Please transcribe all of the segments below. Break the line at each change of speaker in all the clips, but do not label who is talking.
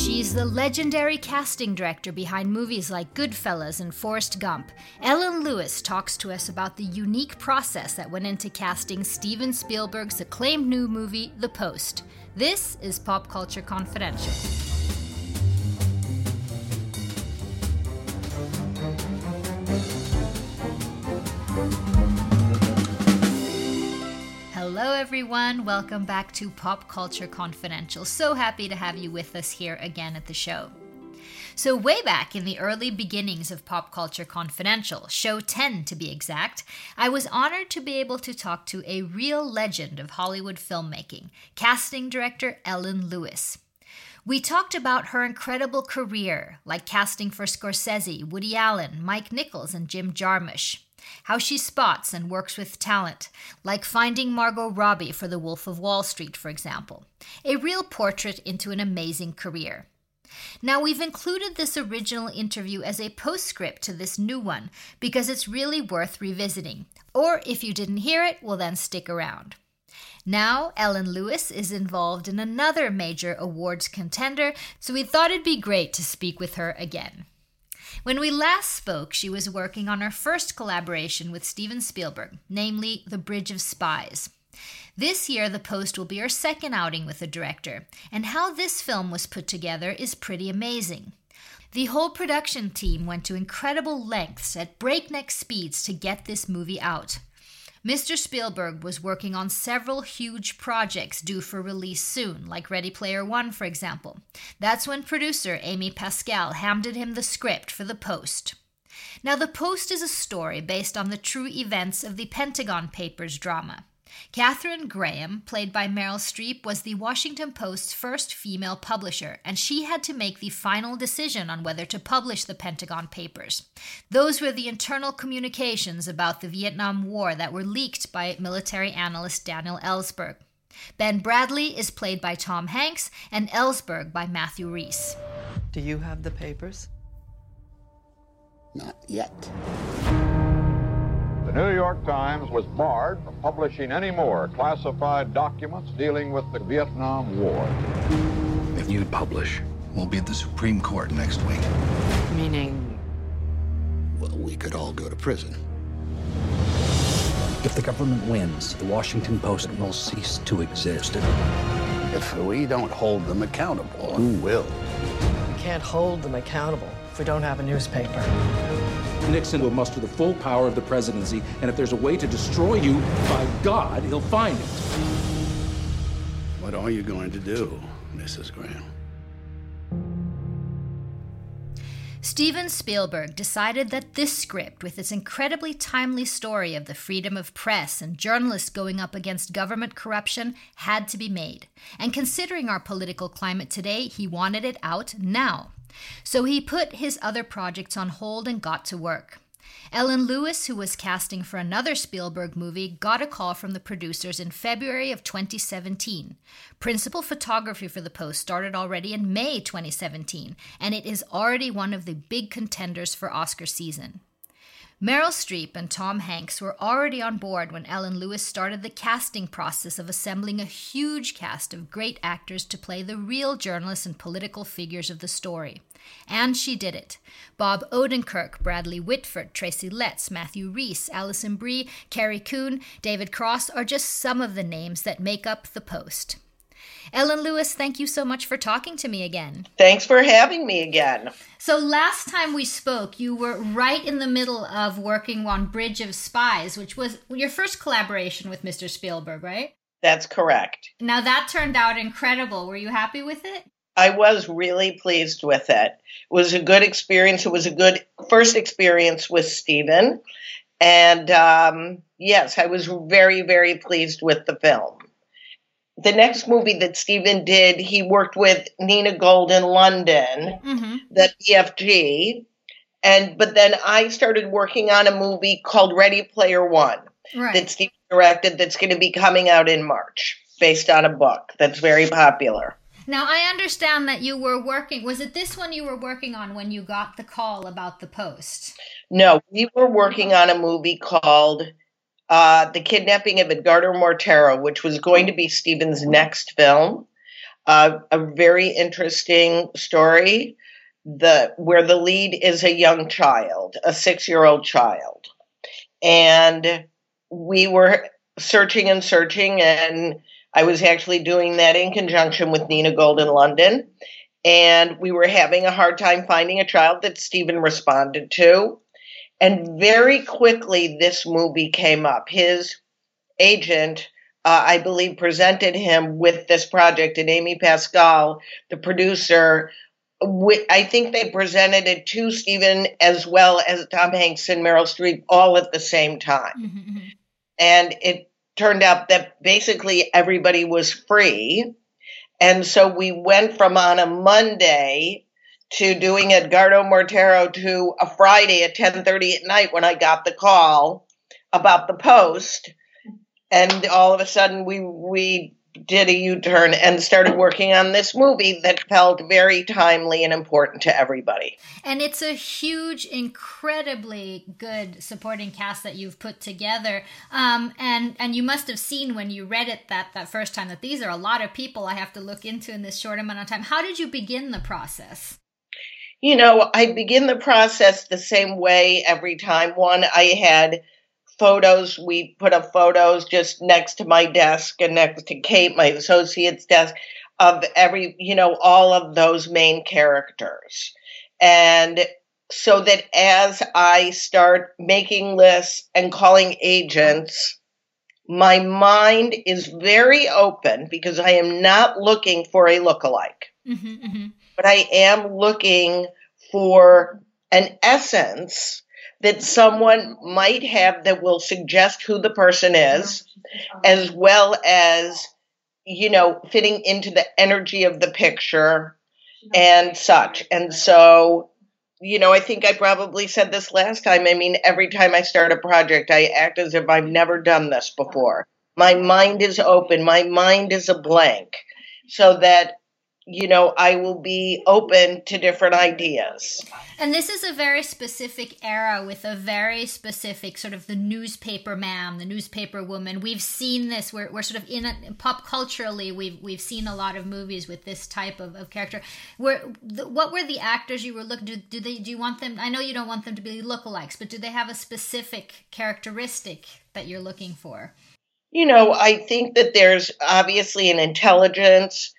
She's the legendary casting director behind movies like Goodfellas and Forrest Gump. Ellen Lewis talks to us about the unique process that went into casting Steven Spielberg's acclaimed new movie, The Post. This is Pop Culture Confidential. Hello, everyone. Welcome back to Pop Culture Confidential. So happy to have you with us here again at the show. So, way back in the early beginnings of Pop Culture Confidential, show 10 to be exact, I was honored to be able to talk to a real legend of Hollywood filmmaking, casting director Ellen Lewis. We talked about her incredible career, like casting for Scorsese, Woody Allen, Mike Nichols, and Jim Jarmusch how she spots and works with talent, like finding Margot Robbie for The Wolf of Wall Street, for example. A real portrait into an amazing career. Now, we've included this original interview as a postscript to this new one because it's really worth revisiting. Or if you didn't hear it, well, then stick around. Now, Ellen Lewis is involved in another major awards contender, so we thought it'd be great to speak with her again. When we last spoke, she was working on her first collaboration with Steven Spielberg, namely The Bridge of Spies. This year, The Post will be her second outing with the director, and how this film was put together is pretty amazing. The whole production team went to incredible lengths at breakneck speeds to get this movie out. Mr. Spielberg was working on several huge projects due for release soon, like Ready Player One, for example. That's when producer Amy Pascal handed him the script for The Post. Now, The Post is a story based on the true events of the Pentagon Papers drama. Katharine Graham, played by Meryl Streep, was the Washington Post's first female publisher, and she had to make the final decision on whether to publish the Pentagon Papers. Those were the internal communications about the Vietnam War that were leaked by military analyst Daniel Ellsberg. Ben Bradlee is played by Tom Hanks, and Ellsberg by Matthew Rhys.
Do you have the papers?
Not yet.
The New York Times was barred from publishing any more classified documents dealing with the Vietnam War.
If you publish, we'll be at the Supreme Court next week.
Meaning,
Well, we could all go to prison.
If the government wins, the Washington Post will cease to exist.
If we don't hold them accountable, who will?
we can't hold them accountable if we don't have a newspaper.
Nixon will muster the full power of the presidency, and if there's a way to destroy you, by God, he'll find it.
What are you going to do, Mrs. Graham?
Steven Spielberg decided that this script, with its incredibly timely story of the freedom of press and journalists going up against government corruption, had to be made. And considering our political climate today, he wanted it out now. So he put his other projects on hold and got to work. Ellen Lewis, who was casting for another Spielberg movie, got a call from the producers in February of 2017. Principal photography for The Post started already in May 2017, and it is already one of the big contenders for Oscar season. Meryl Streep and Tom Hanks were already on board when Ellen Lewis started the casting process of assembling a huge cast of great actors to play the real journalists and political figures of the story. And she did it. Bob Odenkirk, Bradley Whitford, Tracy Letts, Matthew Rhys, Alison Brie, Carrie Coon, David Cross are just some of the names that make up the post. Ellen Lewis, thank you so much for talking to me again.
Thanks for having me again.
So, last time we spoke, you were right in the middle of working on Bridge of Spies, which was your first collaboration with Mr. Spielberg, right?
That's correct.
Now, that turned out incredible. Were you happy with it?
I was really pleased with it. It was a good experience. It was a good first experience with Steven. And um, yes, I was very, very pleased with the film. The next movie that Steven did, he worked with Nina Gold in London,
Mm-hmm.
the BFG. And but then I started working on a movie called Ready Player One
Right.
that Steven directed that's going to be coming out in March, based on a book that's very popular.
Now, I understand that you were working. Was it this one you were working on when you got the call about the post?
No, we were working on a movie called uh, The Kidnapping of Edgardo Mortara, which was going to be Steven's next film. uh, a very interesting story. The where the lead is a young child, a six-year-old child, and we were searching and searching, and I was actually doing that in conjunction with Nina Gold in London, and we were having a hard time finding a child that Steven responded to. And very quickly, this movie came up. His agent, uh, I believe, presented him with this project, and Amy Pascal, the producer, I think they presented it to Steven as well as Tom Hanks and Meryl Streep all at the same time. Mm-hmm. mm-hmm. And it turned out that basically everybody was free. And so we went from on a Monday to doing Edgardo Mortara to a Friday at 10:30 at night when I got the call about the post and all of a sudden we we did a U-turn and started working on this movie that felt very timely and important to everybody.
And it's a huge, incredibly good supporting cast that you've put together. Um, and and you must have seen when you read it that that first time that these are a lot of people I have to look into in this short amount of time. How did you begin the process?
You know, I begin the process the same way every time. One, I had photos. We put up photos just next to my desk and next to Kate, my associate's desk, of every, you know, all of those main characters. And so that as I start making lists and calling agents, my mind is very open because I am not looking for a lookalike, mm-hmm, mm-hmm. But I am looking for an essence that someone might have that will suggest who the person is, as well as, you know, fitting into the energy of the picture and such. And so, you know, I think I probably said this last time. I mean, every time I start a project, I act as if I've never done this before. My mind is open, my mind is a blank, so that you know, I will be open to different ideas.
And this is a very specific era with a very specific sort of the newspaper man, the newspaper woman. We've seen this. We're, we're sort of in a, pop culturally. We've we've seen a lot of movies with this type of, of character. Where the, what were the actors you were looking? Do, do they do you want them? I know you don't want them to be lookalikes, but do they have a specific characteristic that you're looking for?
You know, I think that there's obviously an intelligence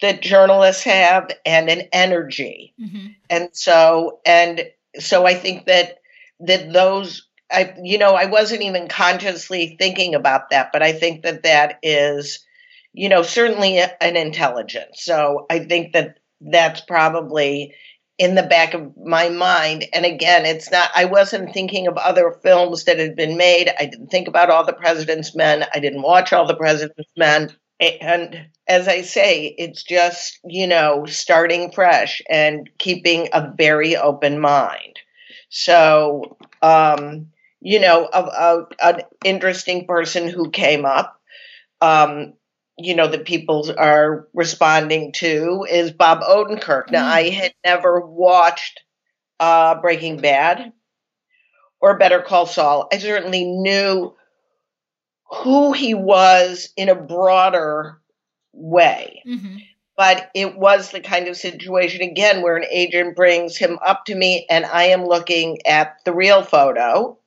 that journalists have and an energy. Mm-hmm. And so and so I think that that those I you know I wasn't even consciously thinking about that, but I think that that is you know certainly an intelligence. So I think that that's probably in the back of my mind. And again, it's not, I wasn't thinking of other films that had been made. I didn't think about all the President's Men. I didn't watch all the President's Men. And as I say, it's just, you know, starting fresh and keeping a very open mind. So, um, you know, a, a, an interesting person who came up, um, you know, that people are responding to is Bob Odenkirk. Now, I had never watched uh, Breaking Bad or Better Call Saul. I certainly knew who he was in a broader way. Mm-hmm. But it was the kind of situation, again, where an agent brings him up to me and I am looking at the real photo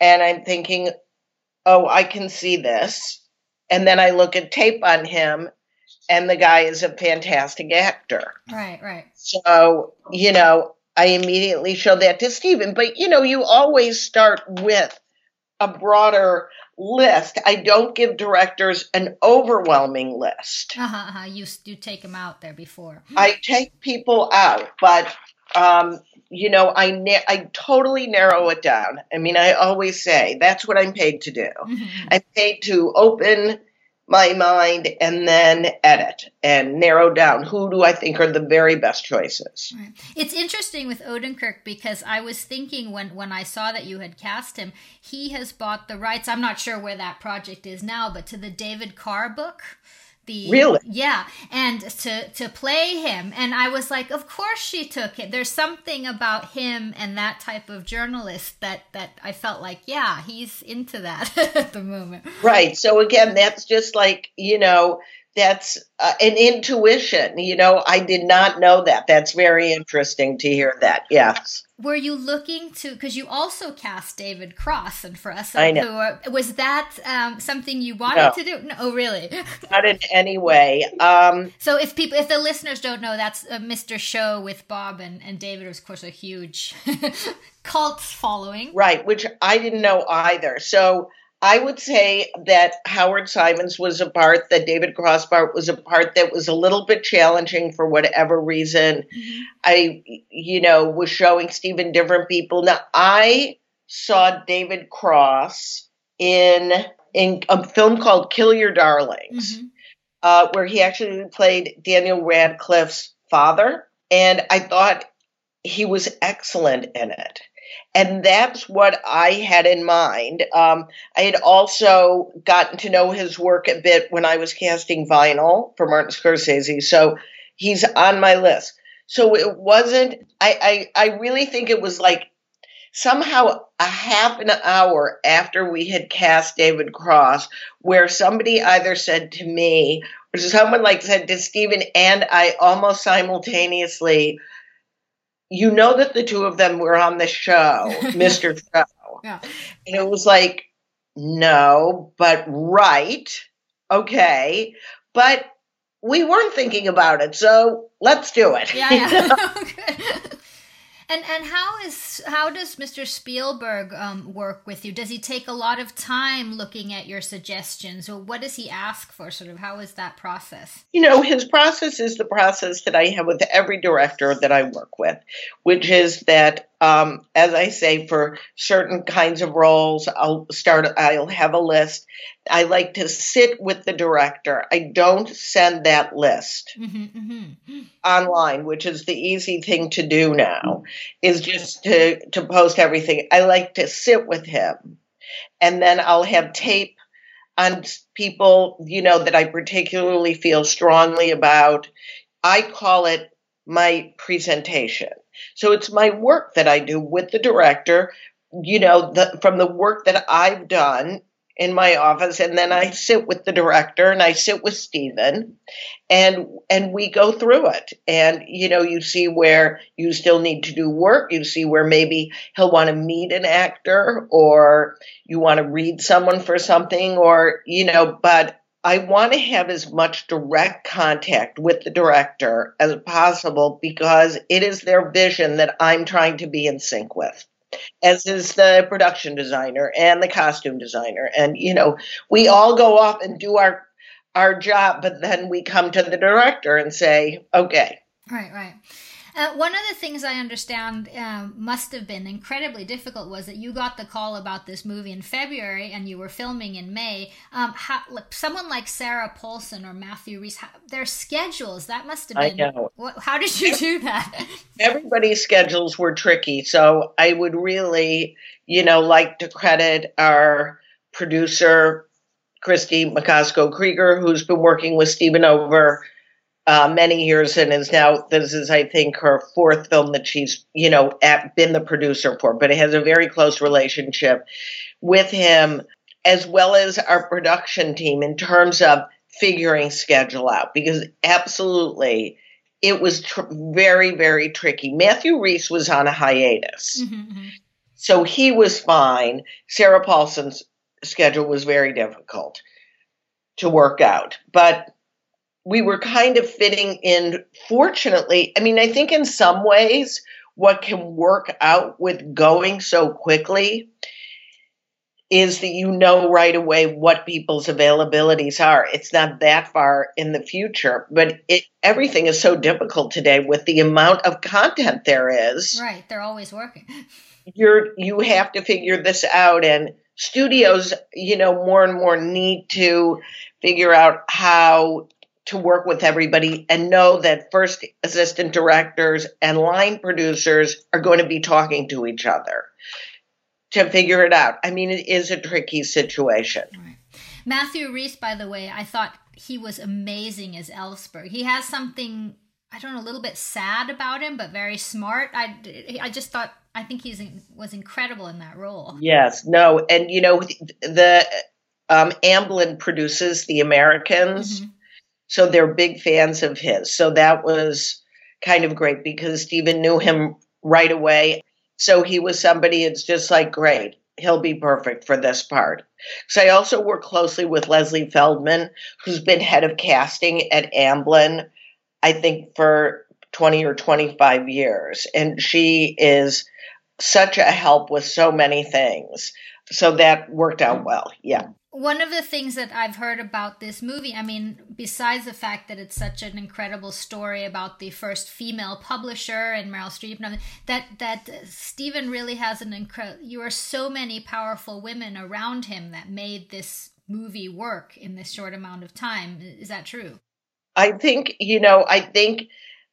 and I'm thinking, oh, I can see this. And then I look at tape on him and the guy is a fantastic actor.
Right, right.
So, you know, I immediately show that to Steven. But, you know, you always start with a broader list. I don't give directors an overwhelming list.
Uh-huh, uh-huh. You you take them out there before.
I take people out, but um, you know, I na- I totally narrow it down. I mean, I always say that's what I'm paid to do. Mm-hmm. I'm paid to open my mind and then edit and narrow down who do I think are the very best choices.
Right. It's interesting with Odenkirk because I was thinking when when I saw that you had cast him, he has bought the rights. I'm not sure where that project is now, but to the David Carr book
the really?
Yeah and to to play him. And i was like of course she took it. There's something about him and that type of journalist that that i felt like yeah he's into that at the moment.
Right. So again that's just like you know that's uh, an intuition. You know, I did not know that. That's very interesting to hear that. Yes.
Were you looking to? Because you also cast David Cross, and for us,
I know.
who are, was that um, something you wanted
No.
to do? No, oh, really?
Not in any way. Um,
So if people, if the listeners don't know, that's a Mr. Show with Bob and, and David, of course, a huge cult following.
right, which I didn't know either. So I would say that Howard Simons was a part, that David Cross part was a part that was a little bit challenging for whatever reason. I, you know, was showing Steven different people. Now, I saw David Cross in in a film called Kill Your Darlings,
Mhm.
uh, where he actually played Daniel Radcliffe's father, and I thought he was excellent in it. And that's what I had in mind. Um, I had also gotten to know his work a bit when I was casting Vinyl for Martin Scorsese, so he's on my list. So it wasn't. I I, I really think it was like somehow a half an hour after we had cast David Cross, where somebody either said to me or someone like said to Steven and I almost simultaneously, you know that the two of them were on the show, Mr. Show.
Yeah.
And it was like, no, but right. Okay. But we weren't thinking about it, so let's do it.
Yeah, yeah. And and how is how does Mr. Spielberg um, work with you? Does he take a lot of time looking at your suggestions, or what does he ask for? Sort of how is that process?
you know, his process is the process that I have with every director that I work with, which is that, um, as I say, for certain kinds of roles, I'll start, I'll have a list. I like to sit with the director. I don't send that list
hmm hmm
online, which is the easy thing to do now, is just to, to post everything. I like to sit with him and then I'll have tape on people, you know, that I particularly feel strongly about. I call it my presentation. So it's my work that I do with the director, you know, the, from the work that I've done in my office and then I sit with the director and I sit with Steven and and we go through it. And you know you see where you still need to do work you see where maybe he'll want to meet an actor or you want to read someone for something or you know but I want to have as much direct contact with the director as possible because it is their vision that I'm trying to be in sync with as is the production designer and the costume designer and you know we all go off and do our our job but then we come to the director and say okay
Right, right. Uh, one of the things I understand um, must have been incredibly difficult was that you got the call about this movie in February and you were filming in May. Um, how, like, someone like Sarah Paulson or Matthew Rhys, how, their schedules that must have been.
I know.
What, how did you do that?
everybody's schedules were tricky so i would really you know like to credit our producer Kristie Macosko Krieger who's been working with steven over uh, many years and is now this is i think her fourth film that she's you know at, been the producer for but it has a very close relationship with him as well as our production team in terms of figuring schedule out because absolutely it was tr- very very tricky. Matthew Rhys was on a hiatus.
Mhm, mhm.
so he was fine. Sarah paulson's schedule was very difficult to work out but we were kind of fitting in fortunately i mean i think in some ways what can work out with going so quickly is that you know right away what people's availabilities are. It's not that far in the future, but it, everything is so difficult today with the amount of content there is.
Right, they're always working.
You're you have to figure this out and studios, you know, more and more need to figure out how to work with everybody and know that first assistant directors and line producers are going to be talking to each other to figure it out. I mean, it is a tricky situation.
Matthew Rhys, by the way, I thought he was amazing as Ellsberg. He has something I don't know, a little bit sad about him, but very smart. I, I just thought I think he's was incredible in that role.
Yes, no, and you know the um, Amblin produces The Americans,
Mhm.
So they're big fans of his. So that was kind of great because Steven knew him right away. So he was somebody it's just like, great, he'll be perfect for this part. So I also work closely with Leslie Feldman, who's been head of casting at Amblin, I think for 20 or 25 years. And she is such a help with so many things. So that worked out well. Yeah.
One of the things that I've heard about this movie, I mean, besides the fact that it's such an incredible story about the first female publisher and Meryl Streep, that that Steven really has an incredible. You are so many powerful women around him that made this movie work in this short amount of time. Is that true?
I think you know. I think,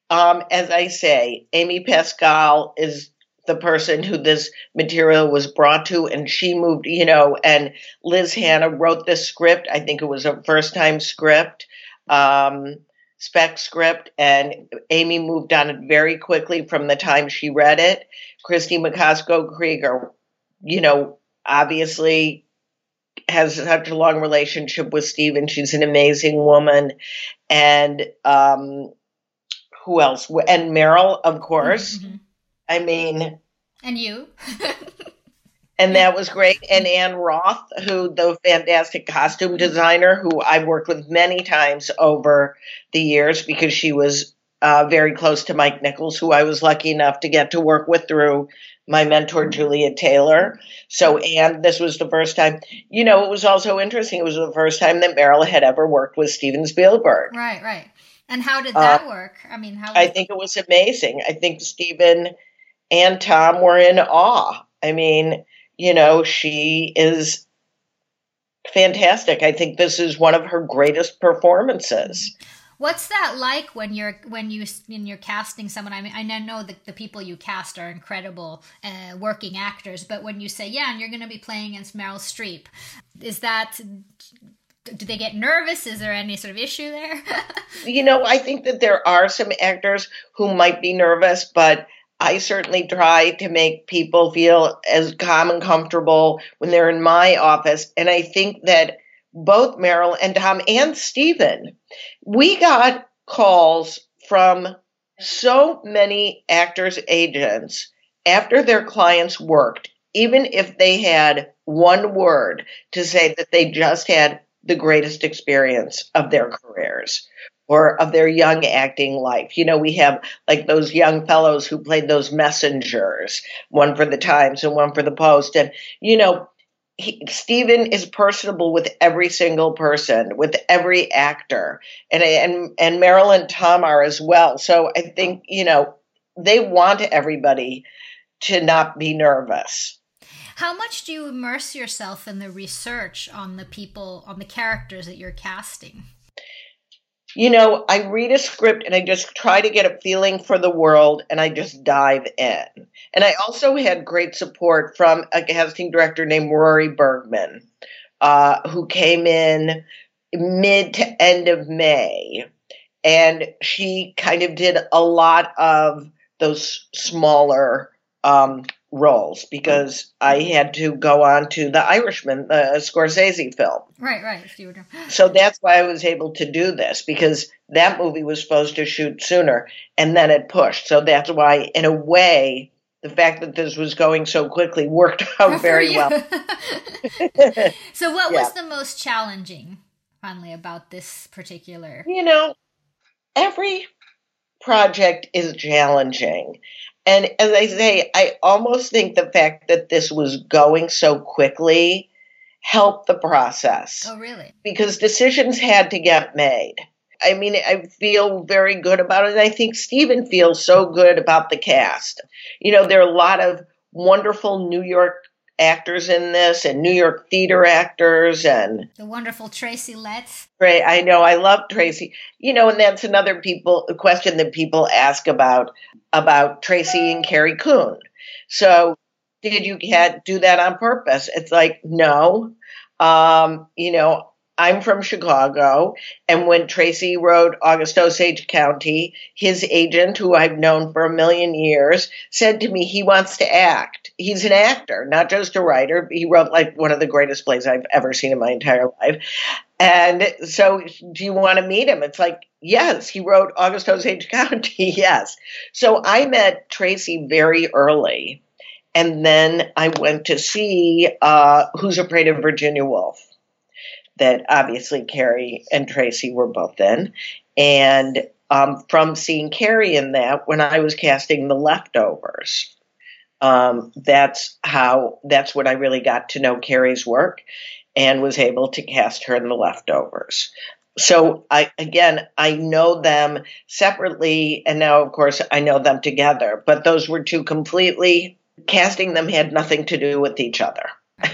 um, as I say, Amy Pascal is the person who this material was brought to and she moved you know and liz hannah wrote this script. I think it was a first time script um, spec script and amy moved on it very quickly from the time she read it. Kristie Macosko Krieger you know obviously has such a long relationship with steven. She's an amazing woman. And um, who else? And meryl of course. Mm-hmm. I mean,
and you.
and that was great. And Ann Roth, who the fantastic costume designer, who I've worked with many times over the years because she was uh, very close to Mike Nichols, who I was lucky enough to get to work with through my mentor Juliet Taylor. So, and this was the first time. You know, it was also interesting. It was the first time that Meryl had ever worked with Steven Spielberg.
Right, right. And how did that uh, work? I mean, how?
I think it was amazing. I think Steven and Tom were in awe. I mean, you know, she is fantastic. I think this is one of her greatest performances.
What's that like when you're when you when you're casting someone? I mean, I know that the people you cast are incredible uh, working actors, but when you say, "Yeah, and you're going to be playing against Meryl Streep," is that do they get nervous? Is there any sort of issue there?
you know, I think that there are some actors who might be nervous, but I certainly try to make people feel as calm and comfortable when they're in my office. And I think that both Meryl and Tom and Steven, we got calls from so many actors' agents after their clients worked, even if they had one word to say that they just had the greatest experience of their careers or of their young acting life. You know, we have like those young fellows who played those messengers, one for the Times and one for the Post. And, you know, he, Steven is personable with every single person, with every actor, and and and Meryl and Tom are as well. So I think you know they want everybody to not be nervous.
How much do you immerse yourself in the research on the people, on the characters that you're casting?
You know, I read a script and I just try to get a feeling for the world and I just dive in. And I also had great support from a casting director named Rory Bergman, uh, who came in mid to end of May. And she kind of did a lot of those smaller um, roles because I mm-hmm. had to go on to The Irishman, the Scorsese film.
Right, right.
So that's why I was able to do this because that movie was supposed to shoot sooner and then it pushed. So that's why, in a way, the fact that this was going so quickly worked out very well.
so, what yeah. was the most challenging, finally, about this particular?
You know, every project is challenging. And as I say, I almost think the fact that this was going so quickly helped the process.
Oh, really?
Because decisions had to get made. I mean, I feel very good about it. And I think Steven feels so good about the cast. You know, there are a lot of wonderful New York actors in this and New York theater actors and
the wonderful Tracy Letts.
Right, I know I love Tracy. You know, and that's another people question that people ask about about Tracy and Carrie Coon. So did you get, do that on purpose? It's like no. Um, you know, I'm from Chicago, and when Tracy wrote August Osage County, his agent, who I've known for a million years, said to me he wants to act. He's an actor, not just a writer. He wrote like one of the greatest plays I've ever seen in my entire life. And so, do you want to meet him? It's like, yes, he wrote August Osage County. yes. So I met Tracy very early. And then I went to see uh, Who's Afraid of Virginia Woolf, that obviously Carrie and Tracy were both in. And um, from seeing Carrie in that, when I was casting The Leftovers, um, that's how, that's what I really got to know Carrie's work and was able to cast her in The Leftovers. So I again I know them separately and now of course I know them together, but those were two completely casting them had nothing to do with each other.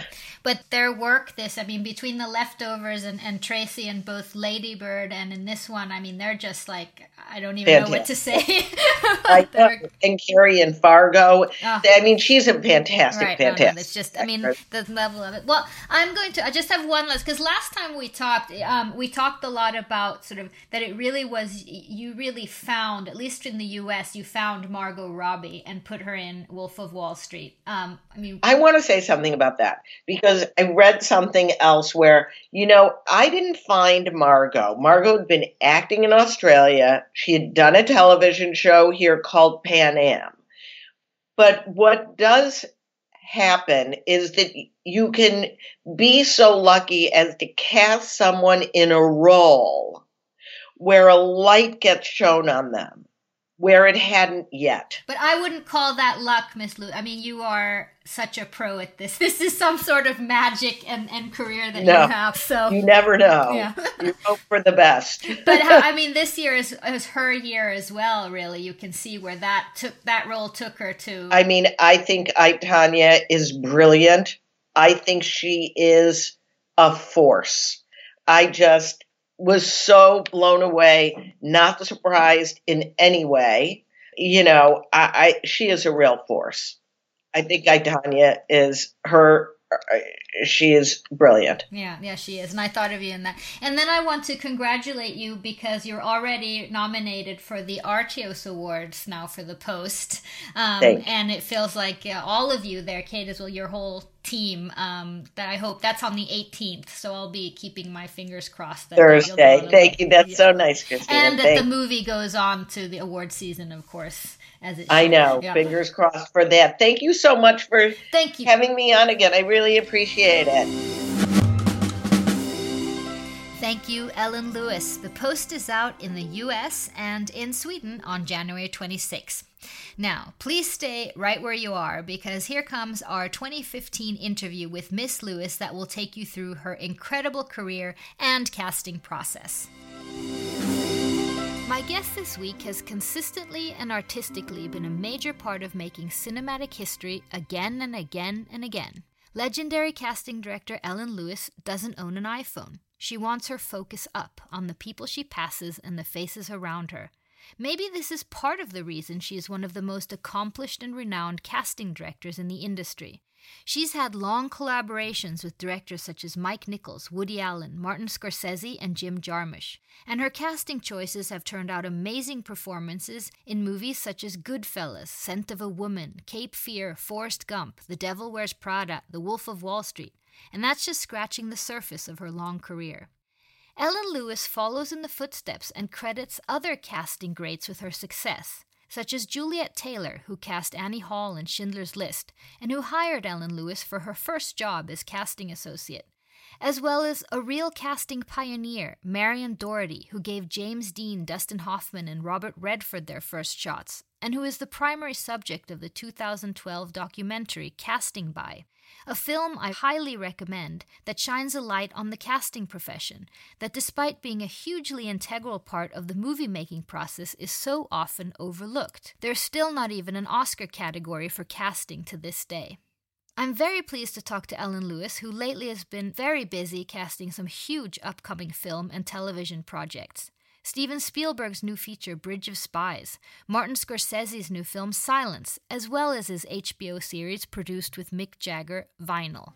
But their work, this, I mean, between the leftovers and, and Tracy and both Ladybird and in this one, I mean, they're just like, I don't even fantastic. know what to say.
I know. And Carrie and Fargo. Oh. I mean, she's a fantastic, right, fantastic. No, no,
it's just, I mean, the level of it. Well, I'm going to, I just have one last, because last time we talked, um, we talked a lot about sort of that it really was, you really found, at least in the US, you found Margot Robbie and put her in Wolf of Wall Street. Um, I mean,
I want to say something about that because I read something else where, you know, I didn't find Margot. Margot had been acting in Australia. She had done a television show here called Pan Am. But what does happen is that you can be so lucky as to cast someone in a role where a light gets shown on them where it hadn't yet.
But I wouldn't call that luck, Miss Lou. I mean, you are such a pro at this. This is some sort of magic and, and career that no, you have. So
you never know. Yeah. you hope for the best.
but uh, I mean, this year is, is her year as well. Really, you can see where that took that role took her to.
I mean, I think I Tonya is brilliant. I think she is a force. I just was so blown away, not surprised in any way. You know, I, I she is a real force. I think I Tonya is her she is brilliant.
Yeah, yeah, she is. And I thought of you in that. And then I want to congratulate you because you're already nominated for the Artios Awards now for the Post. Um, and it feels like uh, all of you there, Kate, as well, your whole team. Um, that I hope that's on the 18th. So I'll be keeping my fingers crossed. That
Thursday. Thank you. That's yeah. so nice, Christine.
And that the movie goes on to the award season, of course as it. Should.
I know. Yeah. Fingers crossed for that. Thank you so much for
thank you
having me on again. I really appreciate it.
Thank you, Ellen Lewis. The Post is out in the US and in Sweden on January 26. Now, please stay right where you are because here comes our 2015 interview with Miss Lewis that will take you through her incredible career and casting process. My guest this week has consistently and artistically been a major part of making cinematic history again and again and again. Legendary casting director Ellen Lewis doesn't own an iPhone. She wants her focus up on the people she passes and the faces around her. Maybe this is part of the reason she is one of the most accomplished and renowned casting directors in the industry. She's had long collaborations with directors such as Mike Nichols, Woody Allen, Martin Scorsese, and Jim Jarmusch, and her casting choices have turned out amazing performances in movies such as Goodfellas, Scent of a Woman, Cape Fear, Forrest Gump, The Devil Wears Prada, The Wolf of Wall Street, and that's just scratching the surface of her long career. Ellen Lewis follows in the footsteps and credits other casting greats with her success such as Juliet Taylor, who cast Annie Hall in Schindler's List and who hired Ellen Lewis for her first job as casting associate, as well as a real casting pioneer, Marion Dougherty, who gave James Dean, Dustin Hoffman, and Robert Redford their first shots, and who is the primary subject of the 2012 documentary Casting By, a film I highly recommend that shines a light on the casting profession, that despite being a hugely integral part of the movie making process, is so often overlooked. There's still not even an Oscar category for casting to this day. I'm very pleased to talk to Ellen Lewis, who lately has been very busy casting some huge upcoming film and television projects. Steven Spielberg's new feature, Bridge of Spies, Martin Scorsese's new film, Silence, as well as his HBO series produced with Mick Jagger, Vinyl.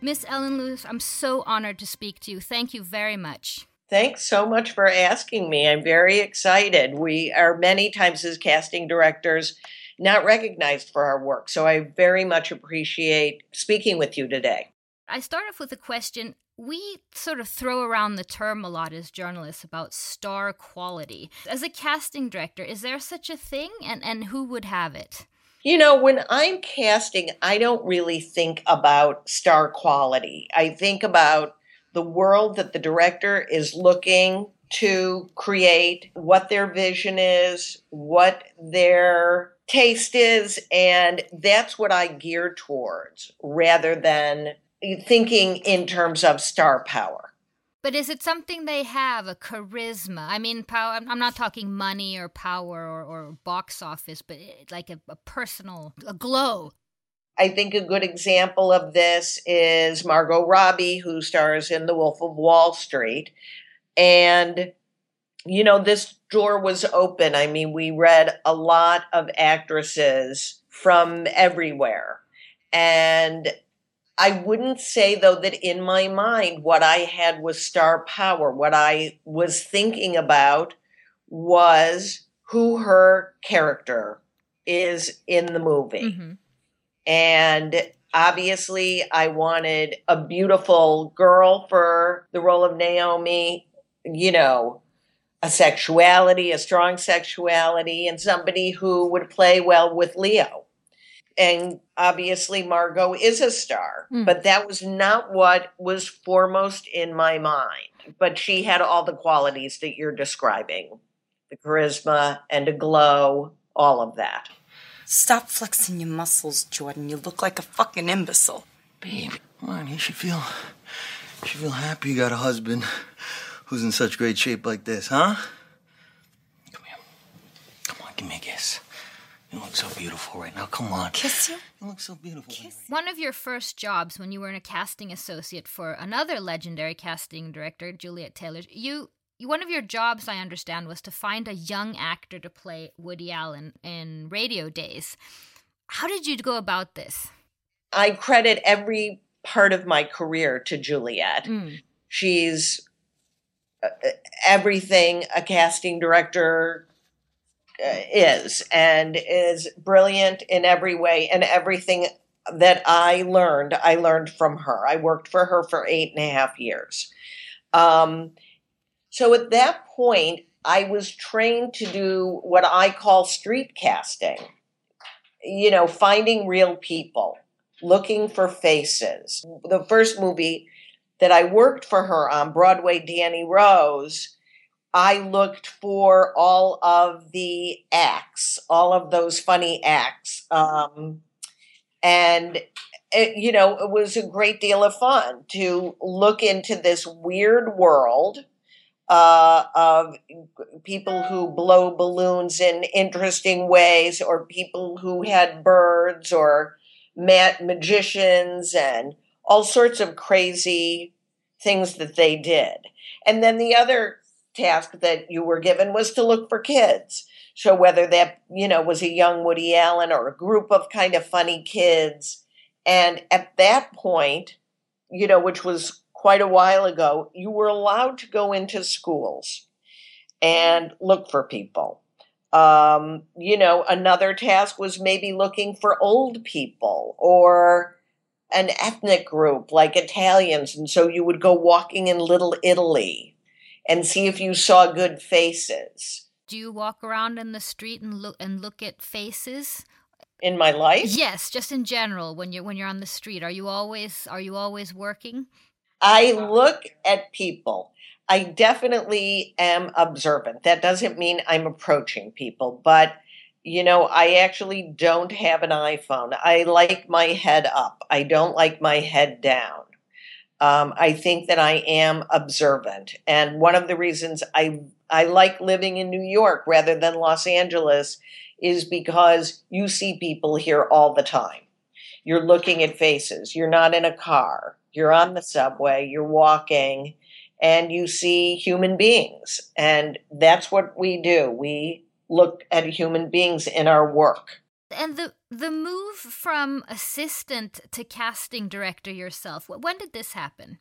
Miss Ellen Lewis, I'm so honored to speak to you. Thank you very much.
Thanks so much for asking me. I'm very excited. We are many times as casting directors not recognized for our work, so I very much appreciate speaking with you today.
I start off with a question. We sort of throw around the term a lot as journalists about star quality. As a casting director, is there such a thing and, and who would have it?
You know, when I'm casting, I don't really think about star quality. I think about the world that the director is looking to create, what their vision is, what their taste is, and that's what I gear towards rather than thinking in terms of star power.
But is it something they have, a charisma? I mean, power. I'm not talking money or power or, or box office, but eh, like a, a personal, a glow.
I think a good example of this is Margot Robbie, who stars in The Wolf of Wall Street. And, you know, this door was open. I mean, we read a lot of actresses from everywhere. And I wouldn't say, though, that in my mind, what I had was star power. What I was thinking about was who her character is in the movie. Mm-hmm. And obviously, I wanted a beautiful girl for the role of Naomi, you know, a sexuality, a strong sexuality, and somebody who would play well with Leo and obviously Margot is a star, mm. but that was not what was foremost in my mind. But she had all the qualities that you're describing the charisma and a glow, all of that.
Stop flexing your muscles, Jordan. You look like a fucking imbecile.
Babe, come on, you should feel you should feel happy you got a husband who's in such great shape like this, huh? Come here. Come on, give me a kiss. You look so beautiful right now. Come on.
Kiss you?
You look so beautiful.
Kiss. One of your first jobs when you were in a casting associate for another legendary casting director, Juliet Taylor, you one of your jobs, I understand, was to find a young actor to play Woody Allen in Radio Days. How did you go about this?
I credit every part of my career to Juliet. Mm. She's uh, everything a casting director is and is brilliant in every way and everything that I learned, I learned from her. I worked for her for eight and a half years. Um, so at that point, I was trained to do what I call street casting. You know, finding real people, looking for faces. The first movie that I worked for her on Broadway, Danny Rose, I looked for all of the acts, all of those funny acts. Um, and, it, you know, it was a great deal of fun to look into this weird world uh, of people who blow balloons in interesting ways, or people who had birds, or ma- magicians, and all sorts of crazy things that they did. And then the other task that you were given was to look for kids. So whether that, you know, was a young Woody Allen or a group of kind of funny kids. And at that point, you know, which was quite a while ago, you were allowed to go into schools and look for people. Um, you know, another task was maybe looking for old people or an ethnic group like Italians. And so you would go walking in Little Italy and see if you saw good faces.
Do you walk around in the street and look and look at faces?
In my life?
Yes, just in general when you're when you're on the street. Are you always are you always working?
I look at people. I definitely am observant. That doesn't mean I'm approaching people, but you know, I actually don't have an iPhone. I like my head up. I don't like my head down um, I think that I am observant. And one of the reasons I I like living in New York rather than Los Angeles is because you see people here all the time. You're looking at faces. You're not in a car. You're on the subway. You're walking and you see human beings. And that's what we do. We look at human beings in our work.
And the the move from assistant to casting director yourself. When did this happen?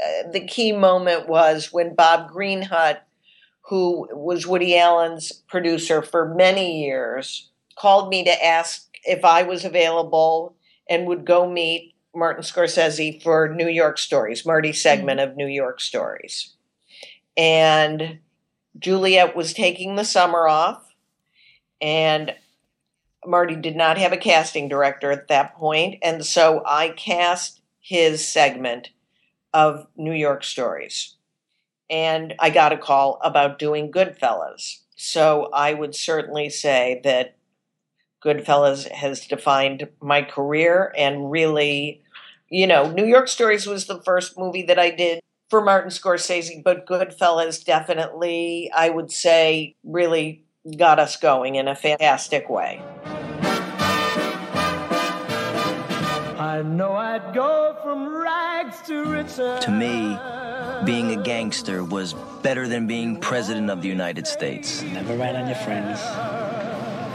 Uh, the key moment was when Bob Greenhut, who was Woody Allen's producer for many years, called me to ask if I was available and would go meet Martin Scorsese for New York Stories, Marty's segment of New York Stories. And Juliet was taking the summer off, and Marty did not have a casting director at that point, and so I cast his segment of New York Stories. And I got a call about doing Goodfellas. So I would certainly say that Goodfellas has defined my career and really, you know, New York Stories was the first movie that I did for Martin Scorsese, but Goodfellas definitely, I would say, really got us going in a fantastic way.
I know I'd go from rags to riches.
To me, being a gangster was better than being president of the United States.
Never rat on your friends.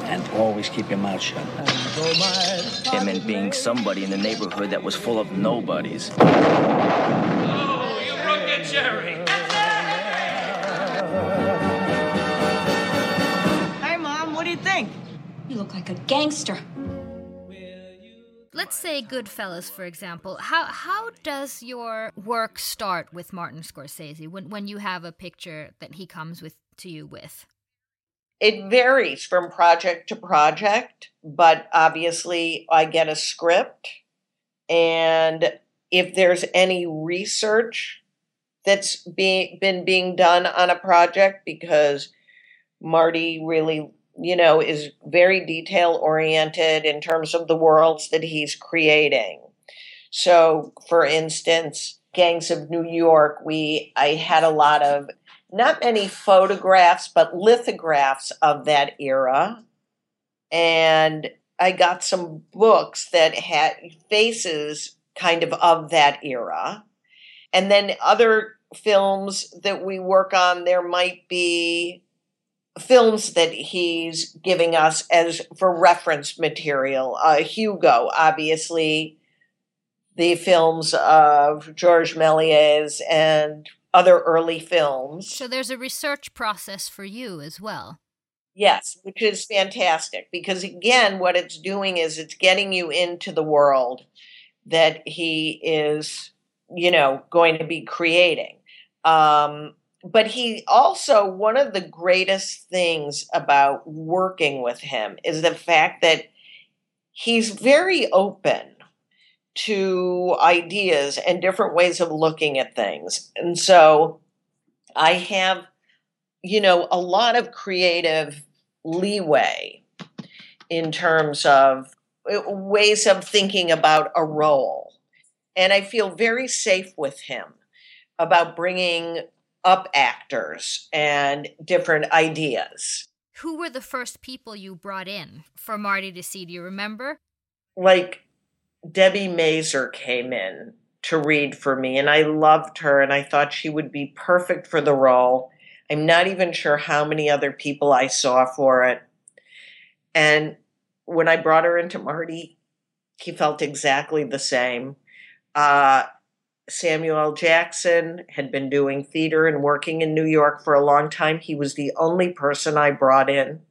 And always keep your mouth shut.
It meant being somebody in the neighborhood that was full of nobodies.
Oh, you broke it, Jerry.
Hey, Mom, what do you think?
You look like a gangster.
Let's say Goodfellas, for example. How how does your work start with Martin Scorsese when when you have a picture that he comes with to you with?
It varies from project to project, but obviously I get a script and if there's any research that's being been being done on a project because Marty really you know, is very detail oriented in terms of the worlds that he's creating. So, for instance, Gangs of New York, we I had a lot of not many photographs, but lithographs of that era. And I got some books that had faces kind of of that era. And then other films that we work on, there might be films that he's giving us as for reference material. Uh, Hugo, obviously, the films of Georges Méliès and other early films.
So there's a research process for you as well.
Yes, which is fantastic because again, what it's doing is it's getting you into the world that he is, you know, going to be creating. Um, but he also one of the greatest things about working with him is the fact that he's very open to ideas and different ways of looking at things. And so i have you know a lot of creative leeway in terms of uh, ways of thinking about a role. And i feel very safe with him about bringing up actors and different ideas.
Who were the first people you brought in for Marty to see? Do you remember?
Like Debi Mazar came in to read for me, and I loved her, and I thought she would be perfect for the role. I'm not even sure how many other people I saw for it. And when I brought her into Marty, he felt exactly the same. Uh, Samuel Jackson had been doing theater and working in New York for a long time. He was the only person I brought in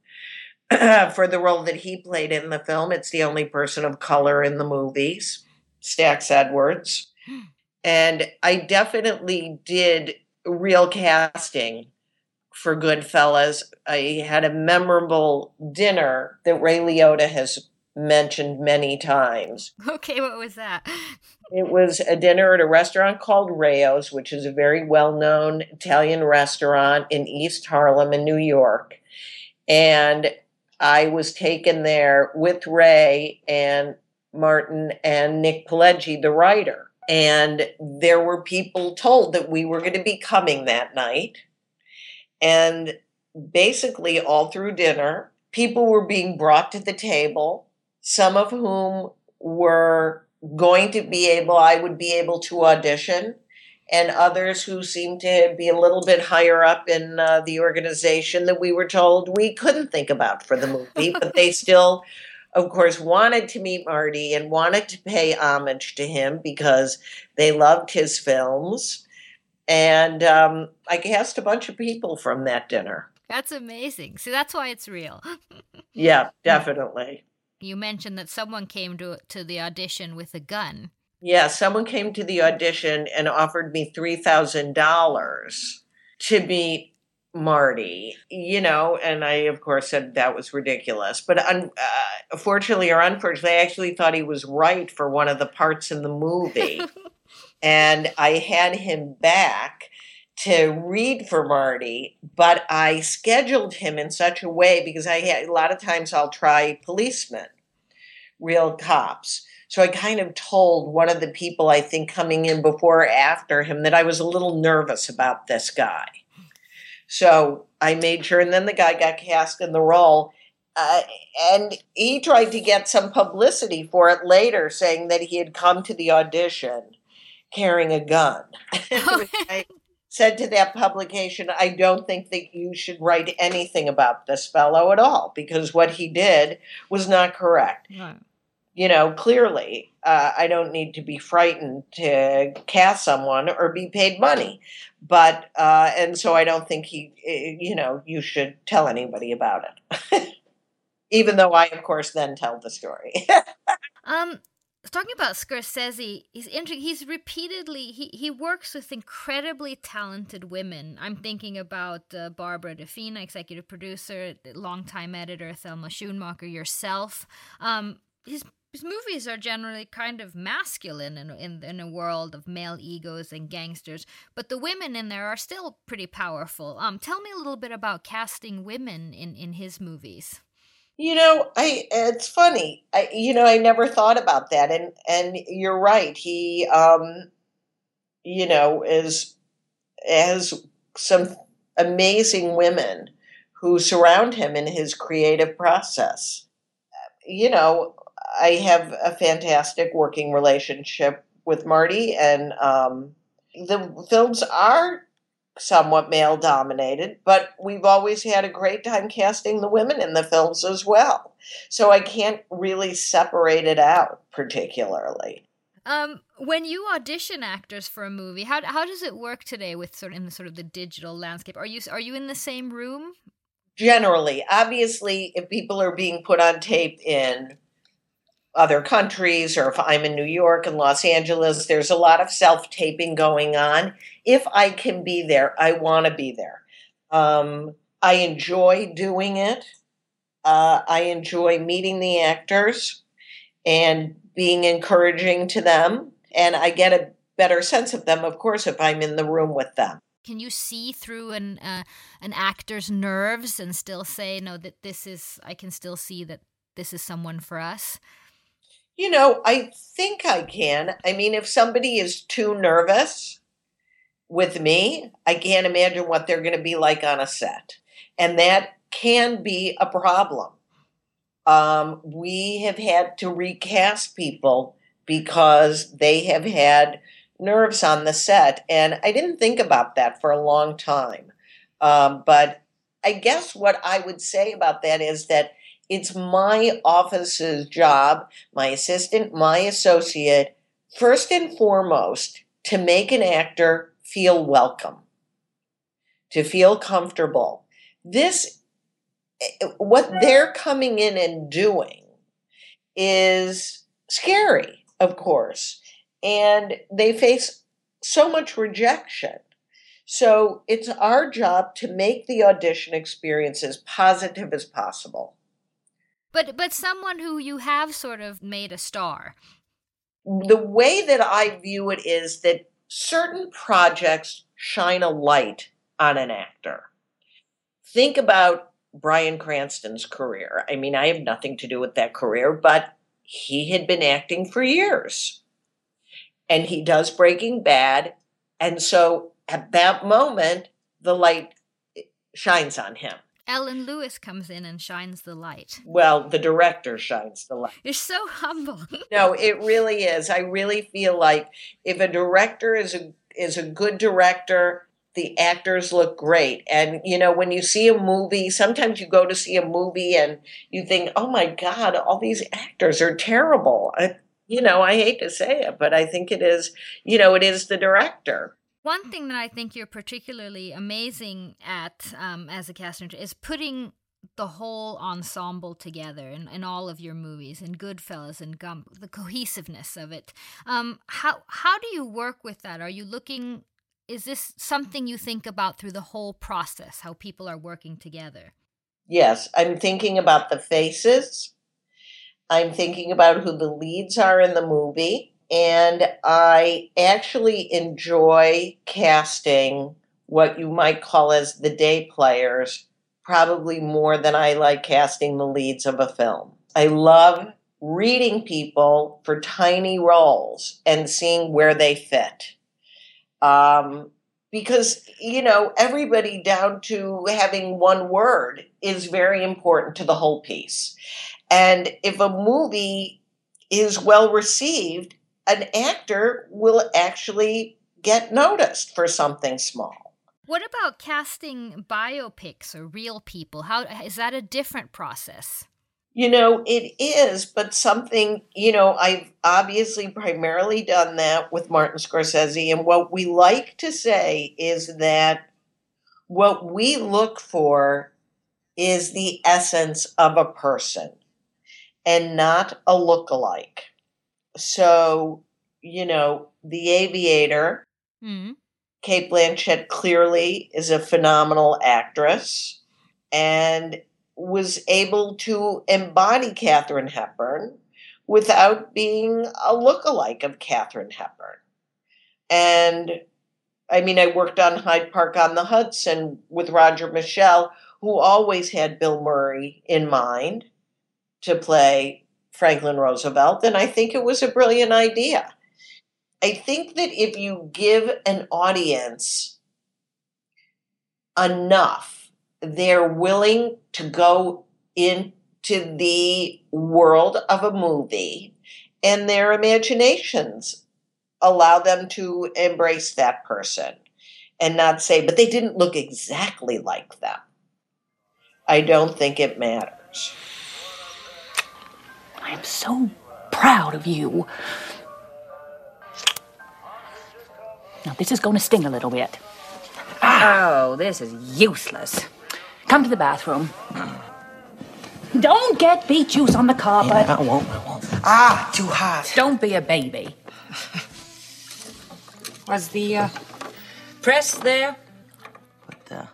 for the role that he played in the film. It's the only person of color in the movies, Stacks Edwards. Hmm. And I definitely did real casting for Goodfellas. I had a memorable dinner that Ray Liotta has mentioned many times.
Okay, what was that?
It was a dinner at a restaurant called Rao's, which is a very well known Italian restaurant in East Harlem in New York. And I was taken there with Ray and Martin and Nick Pileggi, the writer. And there were people told that we were going to be coming that night. And basically, all through dinner, people were being brought to the table some of whom were going to be able, I would be able to audition, and others who seemed to be a little bit higher up in uh, the organization that we were told we couldn't think about for the movie, but they still, of course, wanted to meet Marty and wanted to pay homage to him because they loved his films. And um, I cast a bunch of people from that dinner.
That's amazing. See, that's why it's real.
yeah, definitely.
You mentioned that someone came to to the audition with a gun.
Yeah, someone came to the audition and offered me $3,000 to meet Marty, you know, and I, of course, said that was ridiculous. But un- uh, fortunately or unfortunately, I actually thought he was right for one of the parts in the movie. and I had him back to read for Marty, but I scheduled him in such a way because I had a lot of times I'll try policemen, real cops. So I kind of told one of the people I think coming in before or after him that I was a little nervous about this guy. So I made sure, and then the guy got cast in the role. Uh, and he tried to get some publicity for it later, saying that he had come to the audition carrying a gun. I said to that publication, I don't think that you should write anything about this fellow at all because what he did was not correct.
Right
you know, clearly, uh, I don't need to be frightened to cast someone or be paid money. But, uh, and so I don't think he, eh, you know, you should tell anybody about it. Even though I, of course, then tell the story.
um, talking about Scorsese, he's interesting. he's repeatedly he he works with incredibly talented women. I'm thinking about uh, Barbara DeFina, executive producer, longtime editor Thelma Schoonmaker, yourself. Um, his his movies are generally kind of masculine in, in, in a world of male egos and gangsters, but the women in there are still pretty powerful. Um, tell me a little bit about casting women in, in his movies.
You know, I it's funny. I you know, I never thought about that and and you're right. He um you know is has some amazing women who surround him in his creative process. You know, I have a fantastic working relationship with Marty, and um, the films are somewhat male dominated, but we've always had a great time casting the women in the films as well. So I can't really separate it out particularly.
Um, when you audition actors for a movie, how how does it work today with sort of in the sort of the digital landscape? Are you are you in the same room?
Generally, obviously, if people are being put on tape in other countries or if I'm in New York and Los Angeles, there's a lot of self taping going on. If I can be there, I want to be there. Um, I enjoy doing it. Uh, I enjoy meeting the actors and being encouraging to them. And I get a better sense of them, of course, if I'm in the room with them.
Can you see through an uh, an actor's nerves and still say, no, that this is? I can still see that this is someone for us.
You know, I think I can. I mean, if somebody is too nervous with me, I can't imagine what they're going to be like on a set. And that can be a problem. Um, we have had to recast people because they have had nerves on the set. And I didn't think about that for a long time. Um, but I guess what I would say about that is that it's my office's job, my assistant, my associate, first and foremost, to make an actor feel welcome, to feel comfortable. This, what they're coming in and doing is scary, of course, and they face so much rejection. So it's our job to make the audition experience as positive as possible.
But but someone who you have sort of made a star.
The way that I view it is that certain projects shine a light on an actor. Think about Bryan Cranston's career. I mean, I have nothing to do with that career, but he had been acting for years. And he does Breaking Bad. And so at that moment, the light shines on him.
Ellen Lewis comes in and shines the light.
Well, the director shines the light.
You're so humble.
no, it really is. I really feel like if a director is a is a good director, the actors look great. And you know, when you see a movie, sometimes you go to see a movie and you think, "Oh my god, all these actors are terrible." I, you know, I hate to say it, but I think it is, you know, it is the director.
One thing that I think you're particularly amazing at um, as a caster is putting the whole ensemble together in, in all of your movies and Goodfellas and Gump, the cohesiveness of it. Um, how how do you work with that? Are you looking? Is this something you think about through the whole process? How people are working together?
Yes, I'm thinking about the faces. I'm thinking about who the leads are in the movie, and I actually enjoy casting what you might call as the day players probably more than I like casting the leads of a film. I love reading people for tiny roles and seeing where they fit. Um, because, you know, everybody down to having one word is very important to the whole piece. And if a movie is well received, an actor will actually get noticed for something small.
What about casting biopics or real people? How is that a different process?
You know, it is, but something, you know, I've obviously primarily done that with Martin Scorsese. And what we like to say is that what we look for is the essence of a person and not a look-alike. So, you know, The Aviator. Mm-hmm Cate Blanchett clearly is a phenomenal actress and was able to embody Katharine Hepburn without being a look-alike of Katharine Hepburn. And I mean, I worked on Hyde Park on the Hudson with Roger Michell, who always had Bill Murray in mind to play Franklin Roosevelt, and I think it was a brilliant idea. I think that if you give an audience enough, they're willing to go into the world of a movie and their imaginations allow them to embrace that person and not say, but they didn't look exactly like them. I don't think it matters.
I'm so proud of you. Now, this is going to sting a little bit. Oh, this is useless. Come to the bathroom. Don't get beet juice on the carpet.
Yeah, I won't, I won't. Ah, too hot.
Don't be a baby. Was the uh, press there?
What the?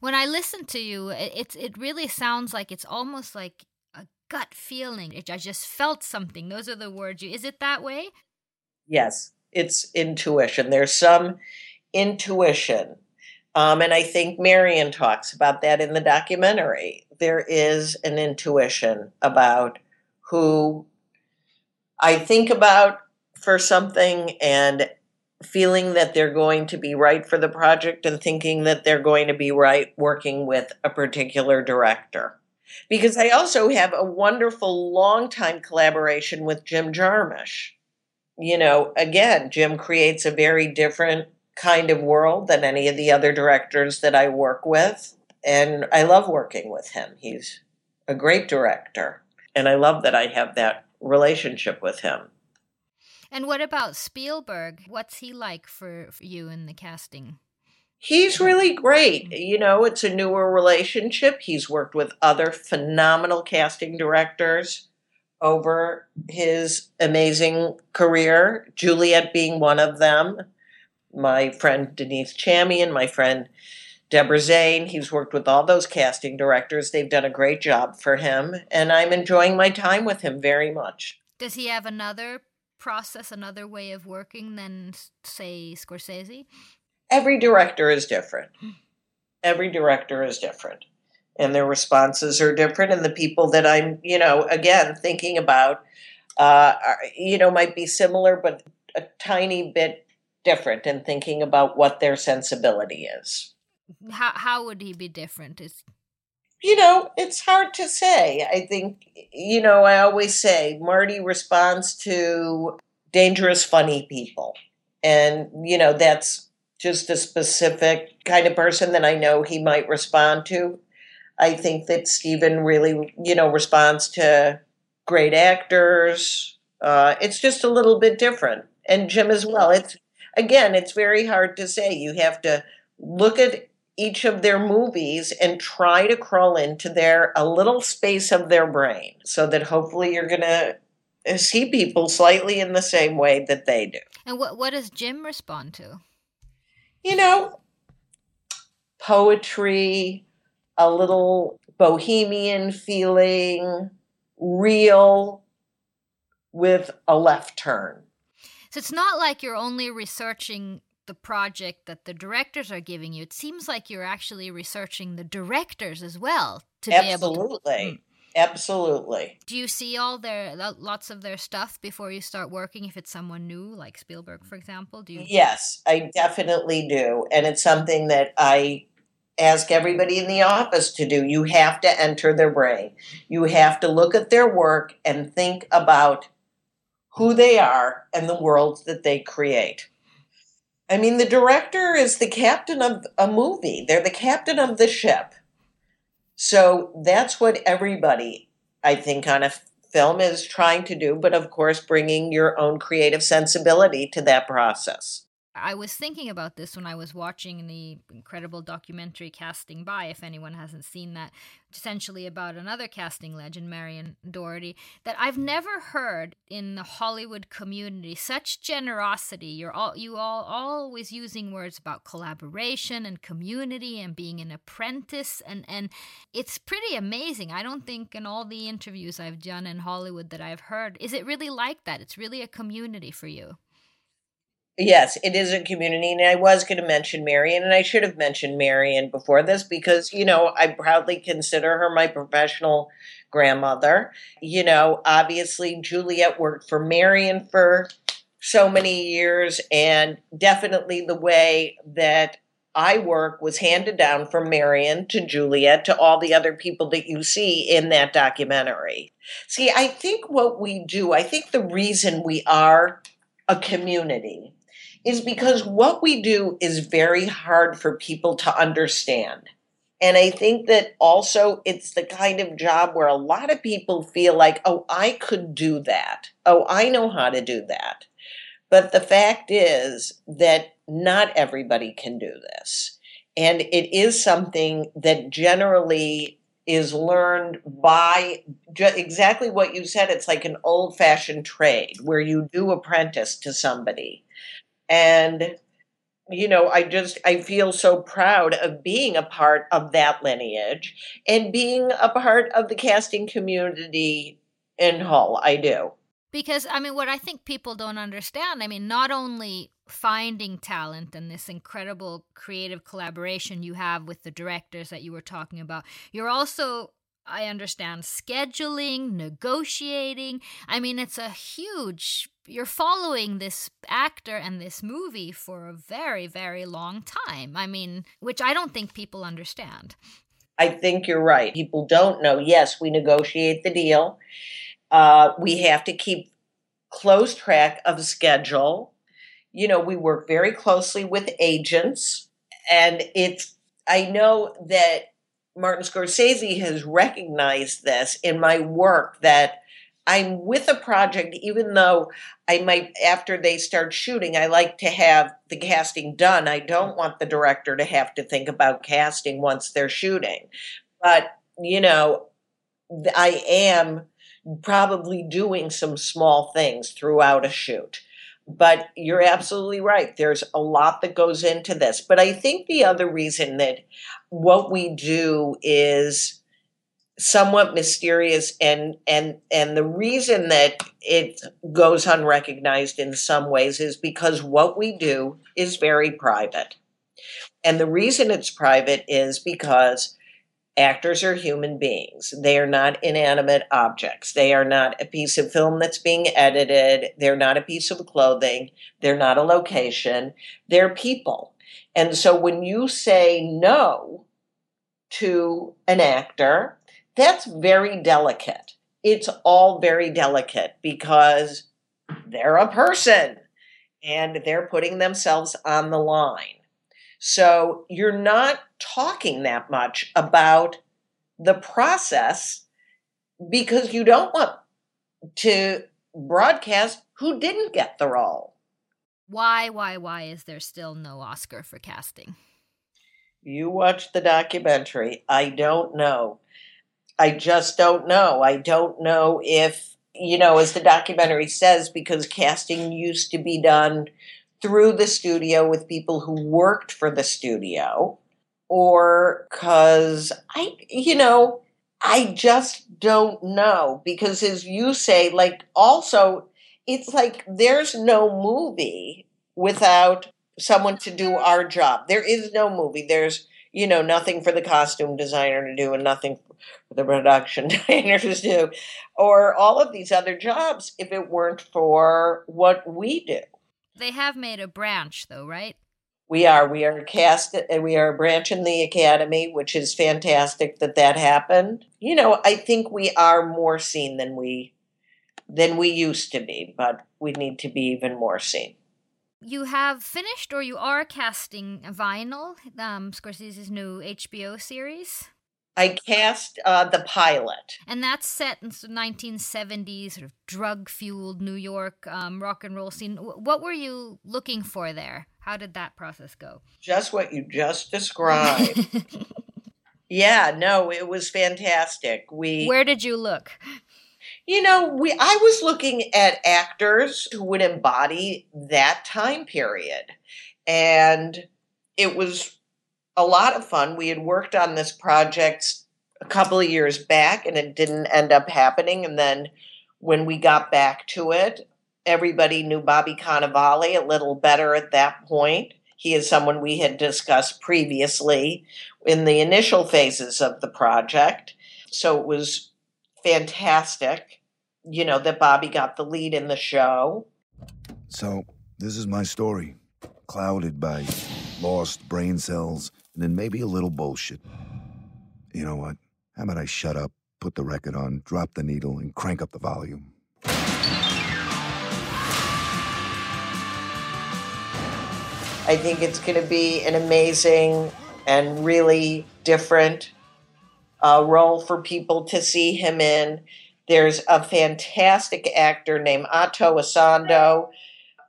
When I listen to you, it, it's it really sounds like it's almost like a gut feeling. I just felt something. Those are the words you. Is it that way?
Yes it's intuition. There's some intuition. Um, and I think Marion talks about that in the documentary. There is an intuition about who I think about for something and feeling that they're going to be right for the project and thinking that they're going to be right working with a particular director. Because I also have a wonderful long time collaboration with Jim Jarmusch you know, again, Jim creates a very different kind of world than any of the other directors that I work with. And I love working with him. He's a great director. And I love that I have that relationship with him.
And what about Spielberg? What's he like for, for you in the casting?
He's really great. Mm-hmm. You know, it's a newer relationship. He's worked with other phenomenal casting directors over his amazing career, Juliet being one of them. My friend Denise Chamian, my friend Deborah Zane, he's worked with all those casting directors. They've done a great job for him, and I'm enjoying my time with him very much.
Does he have another process, another way of working than, say, Scorsese?
Every director is different. Every director is different. And their responses are different. And the people that i'm you know again thinking about uh, are, you know might be similar but a tiny bit different and thinking about what their sensibility is.
How, how would he be different? Is
you know it's hard to say. I think you know i always say marty responds to dangerous funny people. And you know that's just a specific kind of person that i know he might respond to I think that Steven really, you know, responds to great actors. Uh, it's just a little bit different, and Jim as well. It's again, it's very hard to say. You have to look at each of their movies and try to crawl into their a little space of their brain so that hopefully you're going to see people slightly in the same way that they do.
And what what does Jim respond to?
You know, poetry, a little bohemian feeling, real with a left turn.
So it's not like you're only researching the project that the directors are giving you. It seems like you're actually researching the directors as well
to Absolutely. be able to. Absolutely. Hmm.
Do you see all their lots of their stuff before you start working? If it's someone new, like Spielberg, for example, do you?
Yes, I definitely do, and it's something that I ask everybody in the office to do. You have to enter their brain. You have to look at their work and think about who they are and the worlds that they create. I mean, the director is the captain of a movie. They're the captain of the ship. So that's what everybody, I think, on a film is trying to do, but of course, bringing your own creative sensibility to that process.
I was thinking about this when I was watching the incredible documentary Casting By, if anyone hasn't seen that, essentially about another casting legend, Marion Dougherty, that I've never heard in the Hollywood community such generosity. You're all you all always using words about collaboration and community and being an apprentice and, and it's pretty amazing. I don't think in all the interviews I've done in Hollywood that I've heard, is it really like that? It's really a community for you.
Yes, it is a community. And I was going to mention Marion, and I should have mentioned Marion before this because, you know, I proudly consider her my professional grandmother. You know, obviously, Juliet worked for Marion for so many years, and definitely the way that I work was handed down from Marion to Juliet to all the other people that you see in that documentary. See, I think what we do, I think the reason we are a community is because what we do is very hard for people to understand. And I think that also it's the kind of job where a lot of people feel like, oh, I could do that. Oh, I know how to do that. But the fact is that not everybody can do this. And it is something that generally is learned by exactly what you said. It's like an old fashioned trade where you do apprentice to somebody and you know i just i feel so proud of being a part of that lineage and being a part of the casting community in hull. I do.
Because i mean what i think people don't understand i mean not only finding talent and this incredible creative collaboration you have with the directors that you were talking about you're also I understand scheduling, negotiating. I mean, it's a huge. You're following this actor and this movie for a very, very long time. I mean, which I don't think people understand.
I think you're right. People don't know. Yes, we negotiate the deal. Uh, we have to keep close track of schedule. You know, we work very closely with agents, and it's. I know that Martin Scorsese has recognized this in my work that I'm with a project, even though I might, after they start shooting, I like to have the casting done. I don't want the director to have to think about casting once they're shooting. But, you know, I am probably doing some small things throughout a shoot. But you're absolutely right. There's a lot that goes into this. But I think the other reason that what we do is somewhat mysterious and and and the reason that it goes unrecognized in some ways is because what we do is very private. And the reason it's private is because Actors are human beings. They are not inanimate objects. They are not a piece of film that's being edited. They're not a piece of clothing. They're not a location. They're people. And so when you say no to an actor, that's very delicate. It's all very delicate because they're a person and they're putting themselves on the line. So you're not talking that much about the process because you don't want to broadcast who didn't get the role.
Why, why, why is there still no Oscar for casting?
You watch the documentary. I don't know. I just don't know. I don't know if, you know, as the documentary says, because casting used to be done through the studio with people who worked for the studio, or because I, you know, I just don't know. Because as you say, like, also, it's like there's no movie without someone to do our job. There is no movie. There's, you know, nothing for the costume designer to do and nothing for the production designer to do, or all of these other jobs if it weren't for what we do.
They have made a branch, though, right?
We are. We are cast. We are a branch in the academy, which is fantastic that that happened. You know, I think we are more seen than we than we used to be, but we need to be even more seen.
You have finished, or you are casting Vinyl, um, Scorsese's new HBO series.
I cast uh, the pilot.
And that's set in the 1970s, sort of drug fueled New York um, rock and roll scene. What were you looking for there? How did that process go?
Just what you just described. yeah, no, it was fantastic. We
Where did you look?
You know, we I was looking at actors who would embody that time period. And it was a lot of fun. We had worked on this project a couple of years back and it didn't end up happening. And then when we got back to it, everybody knew Bobby Cannavale a little better at that point. He is someone we had discussed previously in the initial phases of the project. So it was fantastic, you know, that Bobby got the lead in the show.
So, this is my story, clouded by lost brain cells and then maybe a little bullshit. You know what? How about I shut up, put the record on, drop the needle, and crank up the volume?
I think it's going to be an amazing and really different uh, role for people to see him in. There's a fantastic actor named Ato Essandoh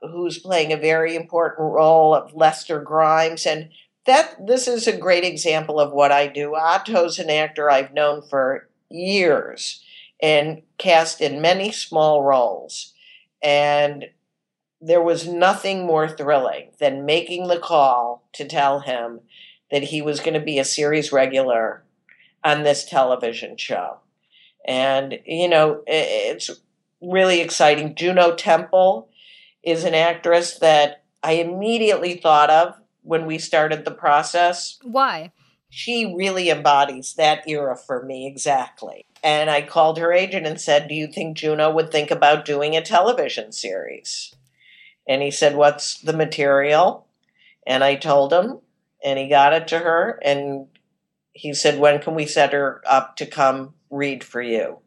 who's playing a very important role of Lester Grimes. And that this is a great example of what I do. Ato's an actor I've known for years and cast in many small roles. And there was nothing more thrilling than making the call to tell him that he was going to be a series regular on this television show. And, you know, it's really exciting. Juno Temple is an actress that I immediately thought of when we started the process.
Why?
She really embodies that era for me exactly. And I called her agent and said, Do you think Juno would think about doing a television series? And he said, What's the material? And I told him, and he got it to her. And he said, When can we set her up to come read for you?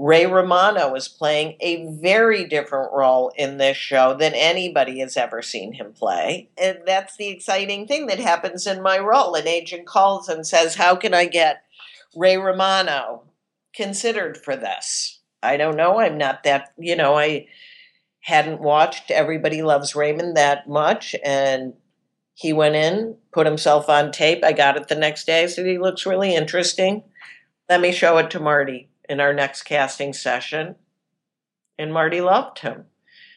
Ray Romano is playing a very different role in this show than anybody has ever seen him play. And that's the exciting thing that happens in my role. An agent calls and says, How can I get Ray Romano considered for this? I don't know. I'm not that, you know, I hadn't watched Everybody Loves Raymond that much. And he went in, put himself on tape. I got it the next day. I said, He looks really interesting. Let me show it to Marty in our next casting session, and Marty loved him.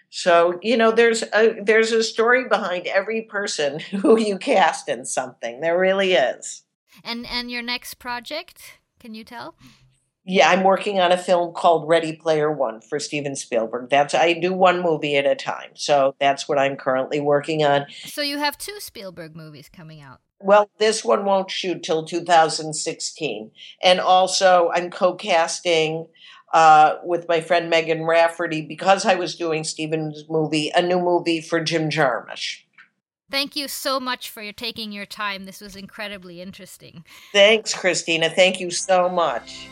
So you know, there's a there's a story behind every person who you cast in something. There really is.
And and your next project, can you tell?
Yeah, I'm working on a film called Ready Player One for Steven Spielberg. That's I do one movie at a time. So that's what I'm currently working on.
So you have two Spielberg movies coming out.
Well, this one won't shoot till 2016. And also, I'm co casting uh, with my friend Megan Rafferty because I was doing Steven's movie, a new movie for Jim Jarmusch.
Thank you so much for your taking your time. This was incredibly interesting.
Thanks, Christina. Thank you so much.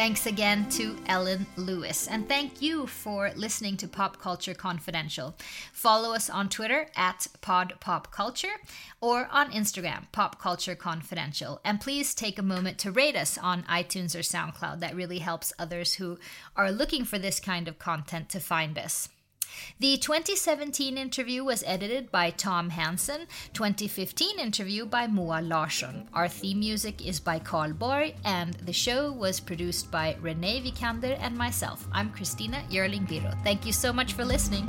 Thanks again to Ellen Lewis. And thank you for listening to Pop Culture Confidential. Follow us on Twitter at PodPopCulture or on Instagram, Pop Culture Confidential. And please take a moment to rate us on iTunes or SoundCloud. That really helps others who are looking for this kind of content to find us. The 2017 interview was edited by Tom Hansen, 2015 interview by Moa Larsson. Our theme music is by Carl Borg, and the show was produced by Renee Vikander and myself. I'm Christina Yerling Biro. Thank you so much for listening.